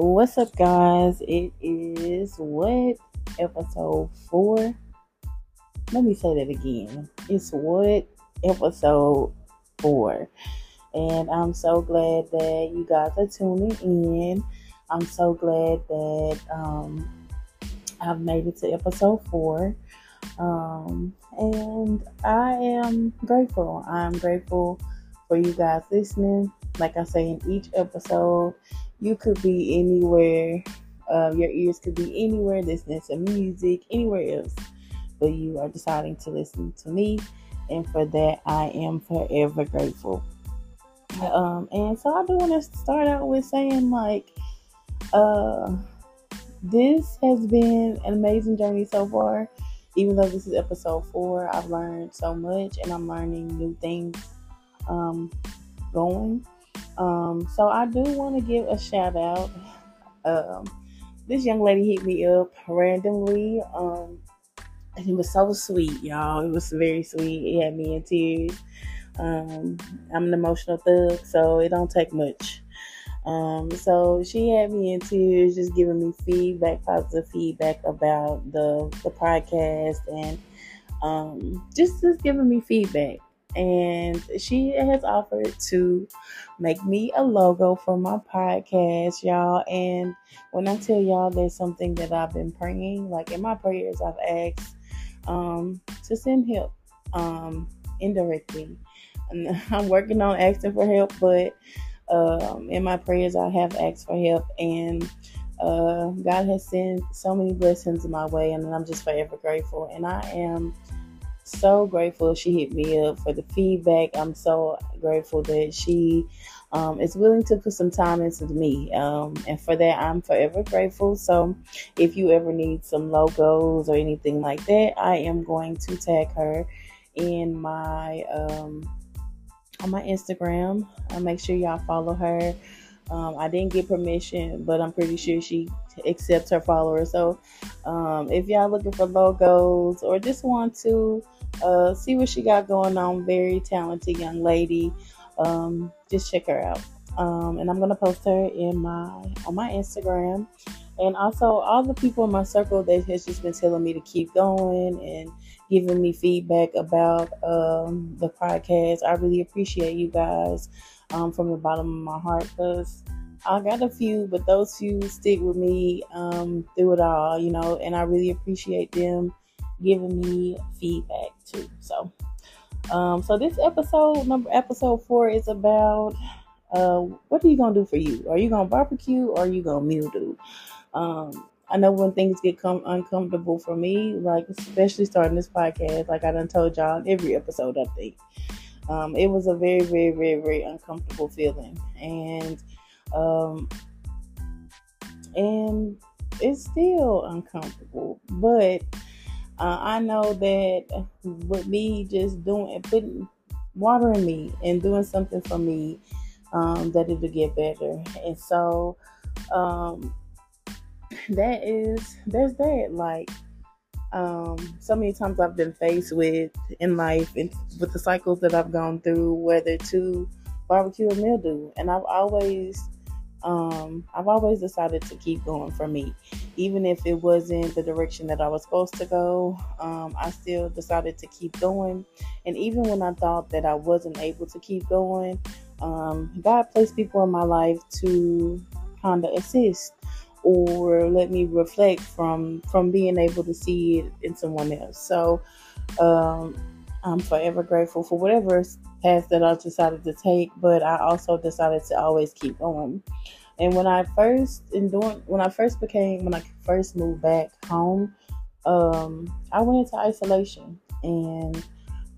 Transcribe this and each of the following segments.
What's up, guys? It is what episode four. Let me say that again. It's what episode four, and I'm so glad that you guys are tuning in. I'm so glad that um, I've made it to episode four. Um, and I am grateful. I'm grateful for you guys listening. Like I say in each episode, you could be anywhere. Um, your ears could be anywhere listening to music, anywhere else, but you are deciding to listen to me, and for that, I am forever grateful. Um, and so I do want to start out with saying, like, uh, this has been an amazing journey so far. Even though this is episode four, I've learned so much, and I'm learning new things um, going. Um, so I do want to give a shout out. Um, this young lady hit me up randomly. Um, and it was so sweet, y'all. It was very sweet. It had me in tears. Um, I'm an emotional thug, so it don't take much. Um, so she had me in tears, just giving me feedback, positive feedback about the the podcast, and um, just just giving me feedback and she has offered to make me a logo for my podcast, y'all. And when I tell y'all there's something that I've been praying, like in my prayers, I've asked um, to send help um, indirectly. And I'm working on asking for help, but um, in my prayers, I have asked for help, and uh, God has sent so many blessings in my way, and I'm just forever grateful. And I am so grateful she hit me up for the feedback. I'm so grateful that she um, is willing to put some time into me. Um, and for that, I'm forever grateful. So if you ever need some logos or anything like that, I am going to tag her in my um, on my Instagram. I'll make sure y'all follow her. Um, I didn't get permission, but I'm pretty sure she accepts her followers. So um, if y'all looking for logos or just want to uh, see what she got going on. Very talented young lady. Um, just check her out. Um, and I'm gonna post her in my on my Instagram. And also all the people in my circle that has just been telling me to keep going and giving me feedback about um, the podcast. I really appreciate you guys um, from the bottom of my heart because I got a few, but those few stick with me um, through it all, you know, and I really appreciate them giving me feedback too. So, um, so this episode number episode four is about uh, what are you gonna do for you? Are you gonna barbecue or are you gonna mildew? Um, I know when things get come uncomfortable for me, like especially starting this podcast, like I done told y'all every episode, I think. Um, it was a very, very, very, very uncomfortable feeling, and um, and it's still uncomfortable, but uh, I know that with me just doing putting watering me and doing something for me, um, that it'll get better. And so um, that is there's that like um, so many times I've been faced with in life and with the cycles that I've gone through, whether to barbecue or mildew, and I've always um, I've always decided to keep going for me. Even if it wasn't the direction that I was supposed to go, um, I still decided to keep going. And even when I thought that I wasn't able to keep going, um, God placed people in my life to kind of assist or let me reflect from from being able to see it in someone else. So um, I'm forever grateful for whatever path that I decided to take, but I also decided to always keep going. And when I first in doing when I first became when I first moved back home, um, I went into isolation and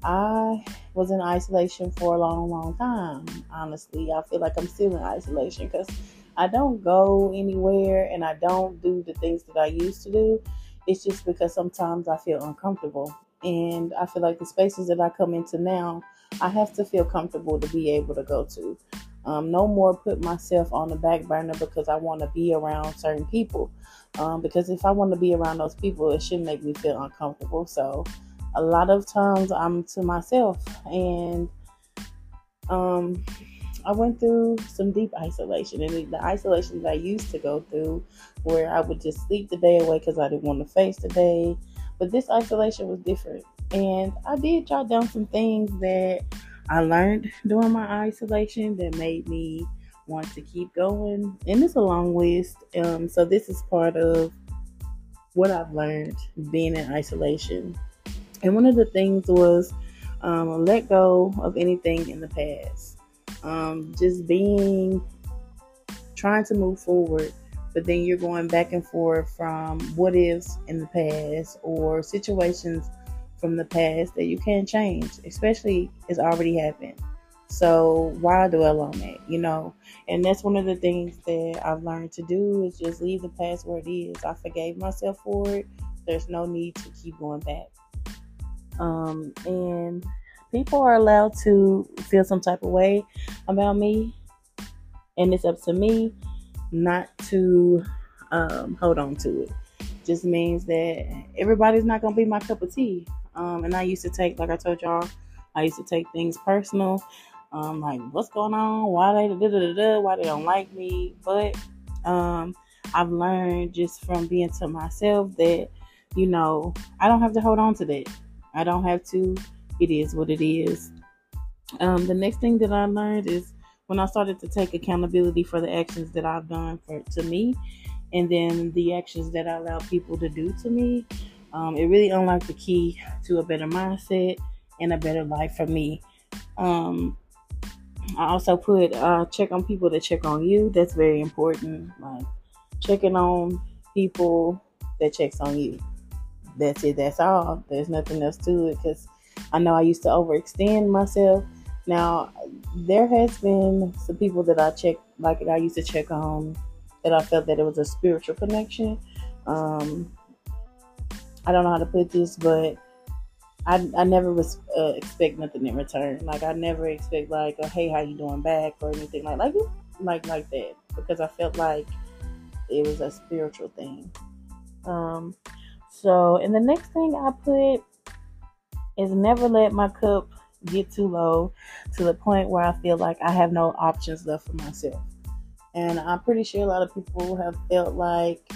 I was in isolation for a long, long time. Honestly, I feel like I'm still in isolation because I don't go anywhere and I don't do the things that I used to do. It's just because sometimes I feel uncomfortable. And I feel like the spaces that I come into now, I have to feel comfortable to be able to go to. Um, no more put myself on the back burner because I want to be around certain people. Um, because if I want to be around those people, it should make me feel uncomfortable. So a lot of times I'm to myself, and um, I went through some deep isolation, and the isolation that I used to go through, where I would just sleep the day away because I didn't want to face the day. But this isolation was different, and I did jot down some things that I learned during my isolation that made me want to keep going. And it's a long list. Um, so this is part of what I've learned being in isolation. And one of the things was um, let go of anything in the past. Um, just being trying to move forward, but then you're going back and forth from what ifs in the past or situations from the past that you can't change, especially it's already happened. So why dwell on it, you know? And that's one of the things that I've learned to do is just leave the past where it is. I forgave myself for it. There's no need to keep going back. Um, and people are allowed to feel some type of way about me, and it's up to me not to um, hold on to it. Just means that everybody's not gonna be my cup of tea. Um, and I used to take, like I told y'all, I used to take things personal. Um, like what's going on? Why they da, da, da, why they don't like me? But um, I've learned just from being to myself that you know I don't have to hold on to that. I don't have to. It is what it is. Um, the next thing that I learned is when I started to take accountability for the actions that I've done for to me, and then the actions that I allow people to do to me. Um, it really unlocked the key to a better mindset and a better life for me. Um, I also put uh, check on people that check on you. That's very important. Like checking on people that checks on you. That's it. That's all. There's nothing else to it because I know I used to overextend myself. Now there has been some people that I check, like I used to check on, that I felt that it was a spiritual connection. Um, I don't know how to put this, but I, I never was uh, expect nothing in return. Like I never expect like a hey how you doing back or anything like like like like that because I felt like it was a spiritual thing. Um, so and the next thing I put is never let my cup get too low to the point where I feel like I have no options left for myself. And I'm pretty sure a lot of people have felt like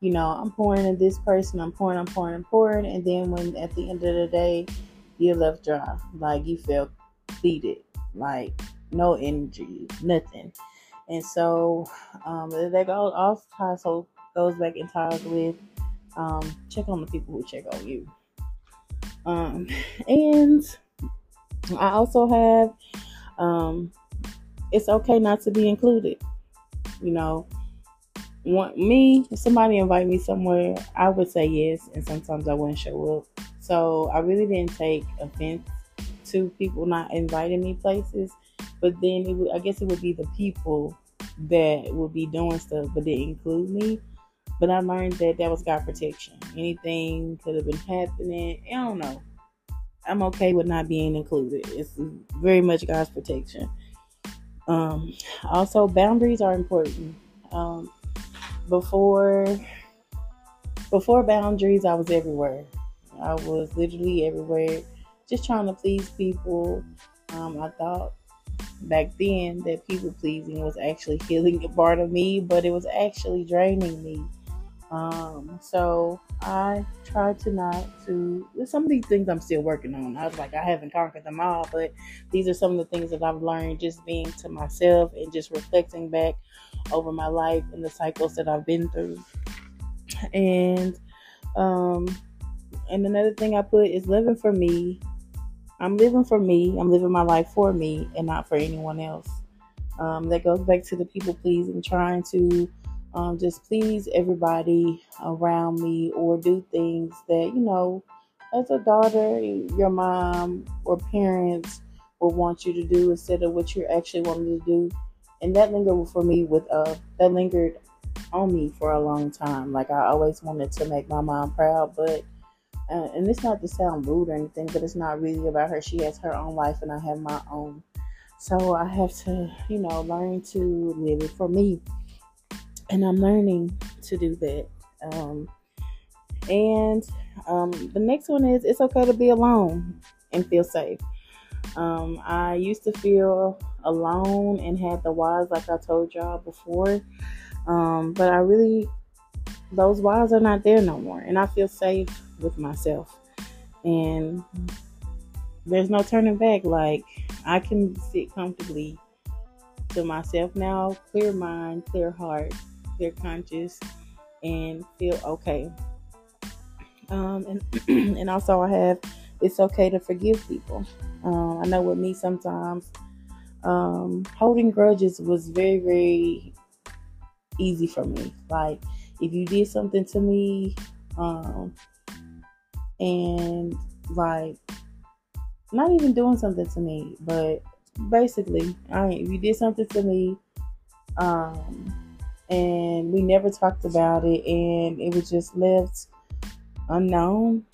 you know, I'm pouring in this person, I'm pouring, I'm pouring, I'm pouring, and then when at the end of the day, you're left dry, like you feel depleted, like no energy, nothing. And so um, that also goes back and ties with um, check on the people who check on you. Um, and I also have um, it's okay not to be included. You know, want me, if somebody invite me somewhere, I would say yes, and sometimes I wouldn't show up. So I really didn't take offense to people not inviting me places, but then it would, I guess it would be the people that would be doing stuff, but didn't include me. But I learned that that was God protection. Anything could have been happening. I don't know. I'm okay with not being included. It's very much God's protection. Um, also, boundaries are important. Um, before before boundaries, I was everywhere. I was literally everywhere, just trying to please people. Um, I thought back then that people pleasing was actually healing a part of me, but it was actually draining me. Um, so I try to not to. Some of these things I'm still working on. I was like, I haven't conquered them all, but these are some of the things that I've learned just being to myself and just reflecting back over my life and the cycles that I've been through. And um, and another thing I put is living for me. I'm living for me. I'm living my life for me and not for anyone else. Um, that goes back to the people pleasing, trying to um, just please everybody around me or do things that, you know, as a daughter, your mom or parents will want you to do instead of what you're actually wanting to do. And that lingered for me with, uh, that lingered on me for a long time. Like I always wanted to make my mom proud, but, uh, and it's not to sound rude or anything, but it's not really about her. She has her own life and I have my own. So I have to, you know, learn to live it for me and I'm learning to do that. Um, and um, the next one is it's okay to be alone and feel safe. Um, I used to feel alone and had the whys, like I told y'all before. Um, but I really, those whys are not there no more. And I feel safe with myself. And there's no turning back. Like, I can sit comfortably to myself now, clear mind, clear heart, clear conscience, and feel okay. Um, and and also I have it's okay to forgive people. Um, I know with me sometimes um, holding grudges was very very easy for me. Like if you did something to me, um, and like not even doing something to me, but basically, I if you did something to me, um, and we never talked about it, and it was just left unknown,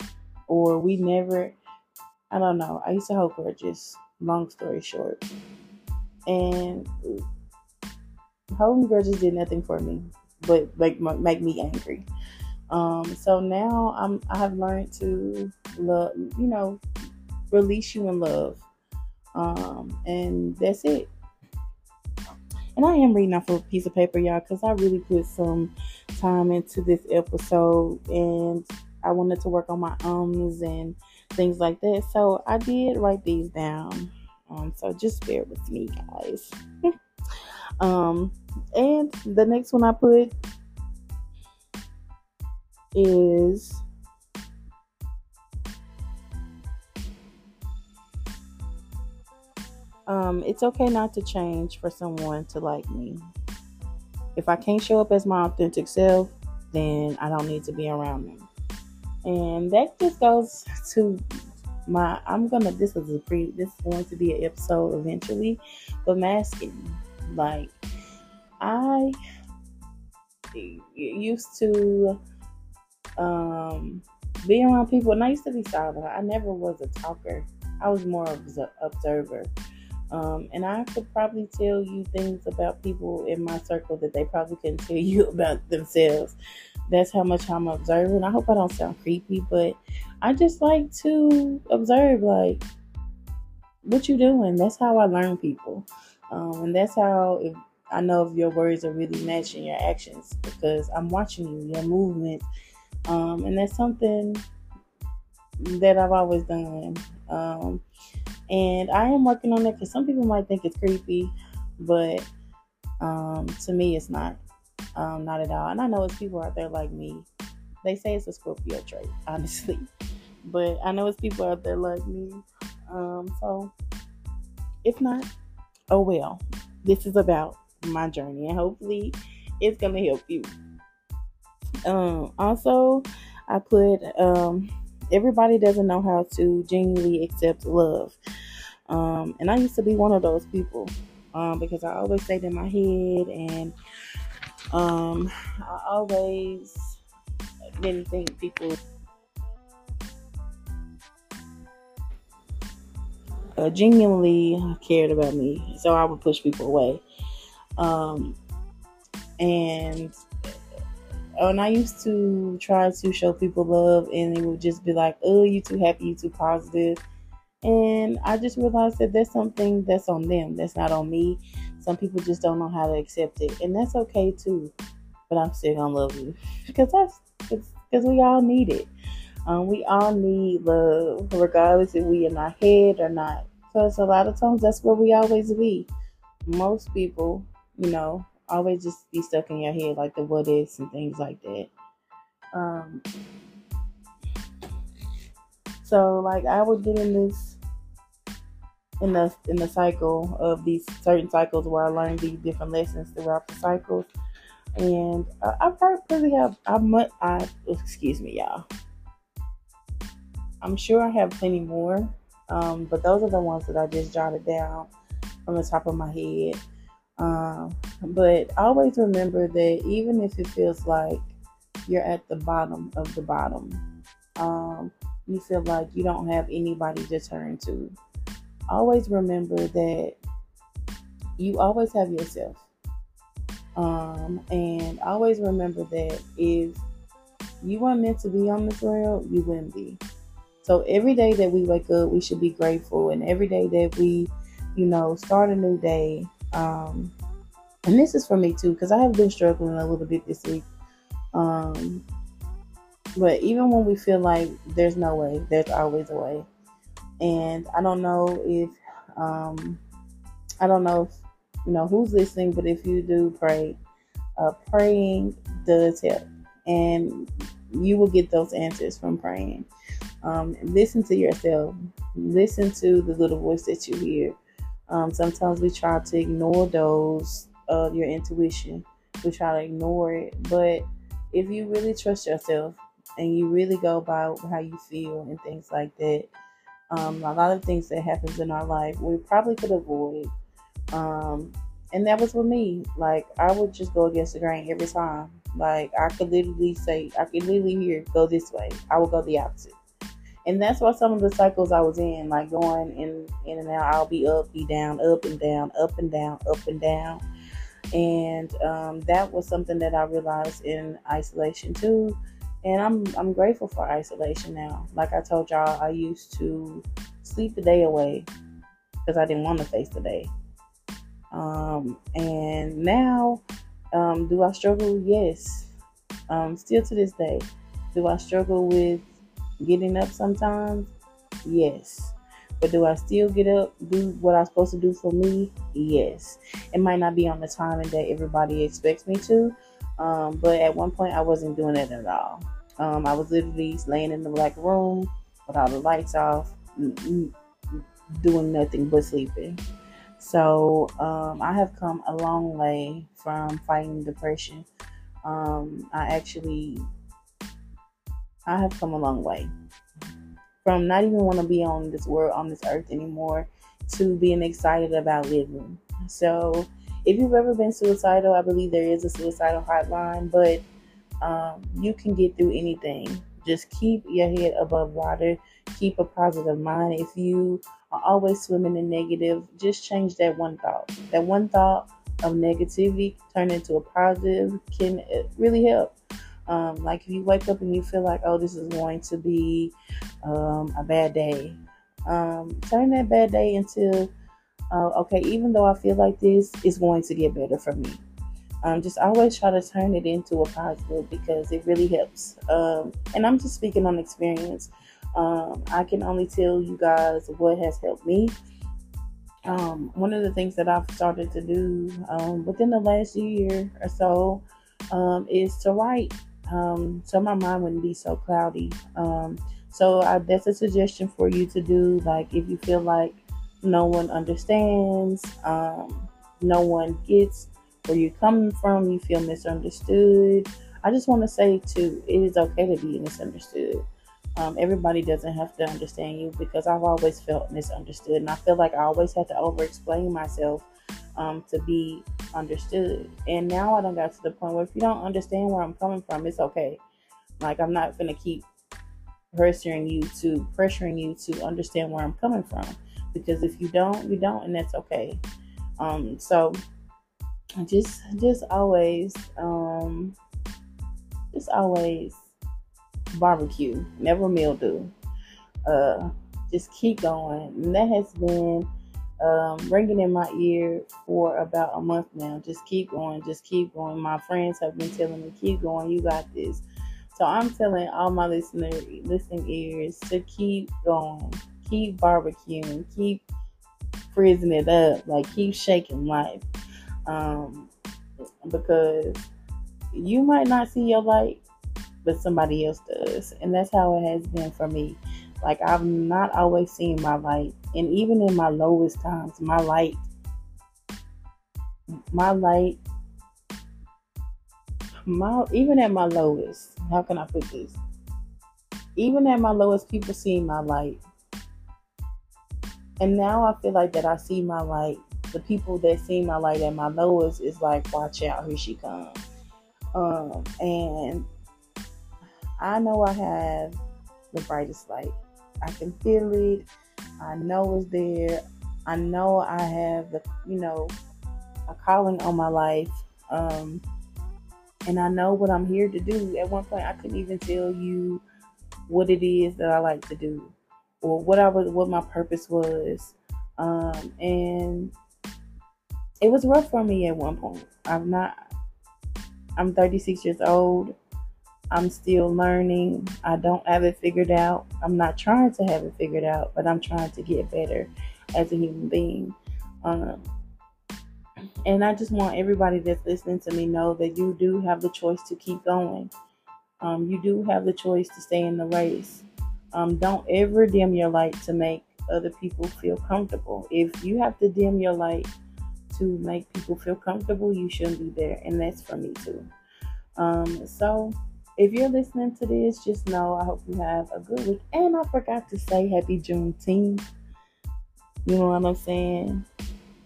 or we never, I don't know. I used to hold grudges. Long story short, and holding grudges did nothing for me, but like make me angry. Um, so now I'm I have learned to love, you know, release you in love. Um, and that's it. And I am reading off a piece of paper, y'all, because I really put some time into this episode and I wanted to work on my ums and things like that. So I did write these down. Um, so just bear with me, guys. um, and the next one I put is um, it's okay not to change for someone to like me. If I can't show up as my authentic self, then I don't need to be around them. And that just goes to my I'm gonna this is a pre this is going to be an episode eventually, but masking. Like I used to um be around people and I used to be silent. I never was a talker. I was more of an observer. Um, and I could probably tell you things about people in my circle that they probably couldn't tell you about themselves. That's how much I'm observing. I hope I don't sound creepy, but I just like to observe, like, what you doing. That's how I learn people. Um, and that's how if, I know if your words are really matching your actions because I'm watching you, your movements. Um, and that's something that I've always done. Um, and I am working on it because some people might think it's creepy, but um, to me, it's not. Um, not at all. And I know it's people out there like me. They say it's a Scorpio trait, honestly. But I know it's people out there like me. Um, so if not, oh well. This is about my journey, and hopefully, it's gonna help you. Um, also, I put um everybody doesn't know how to genuinely accept love. Um, and I used to be one of those people um, because I always stayed in my head and um, I always didn't think people uh, genuinely cared about me. So I would push people away. Um, and and I used to try to show people love, and it would just be like, "Oh, you too happy, you too positive." And I just realized that that's something that's on them. That's not on me. Some people just don't know how to accept it, and that's okay too. But I'm still gonna love you because that's because we all need it. Um, we all need love, regardless if we in our head or not. Because a lot of times that's where we always be. Most people, you know, always just be stuck in your head, like the what ifs and things like that. Um, so like I would get in this in the in the cycle of these certain cycles where I learned these different lessons throughout the cycles, and I, probably have I much I excuse me y'all. I'm sure I have plenty more, um, but those are the ones that I just jotted down from the top of my head. Um, but always remember that even if it feels like you're at the bottom of the bottom, um, you feel like you don't have anybody to turn to, always remember that you always have yourself. Um, and always remember that if you weren't meant to be on this world, you wouldn't be. So every day that we wake up, we should be grateful, and every day that we, you know, start a new day. Um, and this is for me too, because I have been struggling a little bit this week. Um, but even when we feel like there's no way, there's always a way. And I don't know if, um, I don't know if, you know, who's listening, but if you do pray, uh, praying does help. And you will get those answers from praying. Um, listen to yourself. Listen to the little voice that you hear. Um, sometimes we try to ignore those of your intuition. We try to ignore it, but if you really trust yourself and you really go by how you feel and things like that, um, a lot of things that happens in our life we probably could avoid. Um, and that was with me. Like I would just go against the grain every time. Like I could literally say, I could literally hear, go this way. I would go the opposite. And that's why some of the cycles I was in, like going in in and out, I'll be up, be down, up and down, up and down, up and down. And um, that was something that I realized in isolation too. And I'm I'm grateful for isolation now. Like I told y'all, I used to sleep the day away because I didn't want to face the day. Um, and now, um, do I struggle? Yes. Um, still to this day, do I struggle with getting up sometimes? Yes. But do I still get up, do what I'm supposed to do for me? Yes. It might not be on the timing that everybody expects me to. Um, but at one point, I wasn't doing it at all. Um, I was literally laying in the black room with all the lights off, doing nothing but sleeping. So um, I have come a long way from fighting depression. Um, I actually, I have come a long way from not even want to be on this world, on this earth anymore, to being excited about living. So if you've ever been suicidal, I believe there is a suicidal hotline, but um, you can get through anything. Just keep your head above water. Keep a positive mind. If you are always swimming in negative, just change that one thought. That one thought of negativity turn into a positive can uh, really help. Um, like if you wake up and you feel like, oh, this is going to be um, a bad day, um, turn that bad day into, uh, okay, even though I feel like this, is going to get better for me. Um, just always try to turn it into a positive because it really helps. Um, and I'm just speaking on experience. Um, I can only tell you guys what has helped me. One of the things that I've started to do within the last year or so um, is to write so my mind wouldn't be so cloudy. Um, so I, that's a suggestion for you to do. Like if you feel like no one understands, um, no one gets where you're coming from, you feel misunderstood. I just want to say too, it is okay to be misunderstood. Um, everybody doesn't have to understand you because I've always felt misunderstood, and I feel like I always had to over-explain myself um, to be understood. And now I don't got to the point where if you don't understand where I'm coming from, it's okay. Like I'm not gonna keep pressuring you to pressuring you to understand where I'm coming from because if you don't, you don't, and that's okay. Um, so just just always um just always barbecue never mildew uh just keep going and that has been um, ringing in my ear for about a month now. Just keep going just keep going. My friends have been telling me keep going you got this. So i'm telling all my listener listening ears to keep going keep barbecuing keep frizzing it up like keep shaking life. Um, because you might not see your light, but somebody else does, and that's how it has been for me. Like I've not always seen my light, and even in my lowest times, my light, my light, my even at my lowest. How can I put this? Even at my lowest, people see my light. And now I feel like that I see my light the people that see my light at my lowest is like, watch out, here she comes. Um, and I know I have the brightest light. I can feel it. I know it's there. I know I have the, you know, a calling on my life. Um, and I know what I'm here to do. At one point, I couldn't even tell you what it is that I like to do. or what I was, what my purpose was. Um, and it was rough for me at one point. I'm not, I'm 36 years old. I'm still learning. I don't have it figured out. I'm not trying to have it figured out, but I'm trying to get better as a human being. Um, and I just want everybody that's listening to me know that you do have the choice to keep going. Um, you do have the choice to stay in the race. Um, don't ever dim your light to make other people feel comfortable. If you have to dim your light to make people feel comfortable, you shouldn't be there. And that's for me too. Um, so if you're listening to this, just know I hope you have a good week. And I forgot to say happy Juneteenth. You know what I'm saying?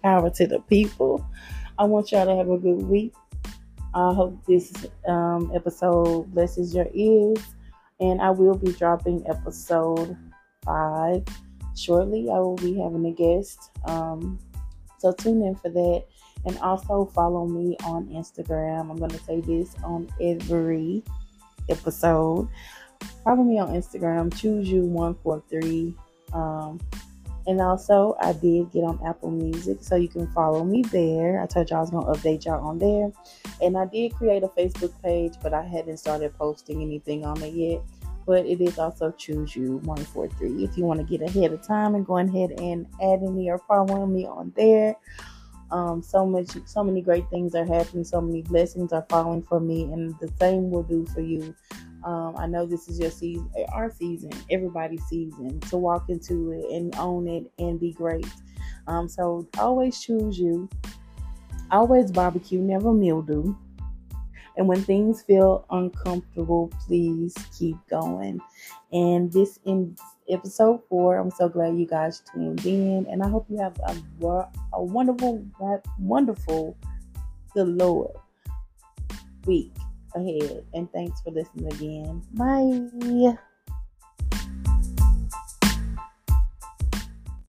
Power to the people. I want y'all to have a good week. I hope this um, episode blesses your ears. And I will be dropping episode five shortly. I will be having a guest. Um, so tune in for that. And also follow me on Instagram. I'm going to say this on every episode. Follow me on Instagram, choose you 143. Um, and also, I did get on Apple Music, so you can follow me there. I told y'all I was to update y'all on there. And I did create a Facebook page, but I hadn't started posting anything on it yet. But it is also Choose You 143. If you want to get ahead of time and go ahead and add me or follow me on there. Um, so much, so many great things are happening. So many blessings are falling for me, and the same will do for you. Um, I know this is your season, our season, everybody's season to walk into it and own it and be great. Um, so always choose you. Always barbecue, never mildew. And when things feel uncomfortable, please keep going. And this in episode four. I'm so glad you guys tuned in, and I hope you have a, a wonderful, wonderful, good Lord week ahead. And thanks for listening again. Bye.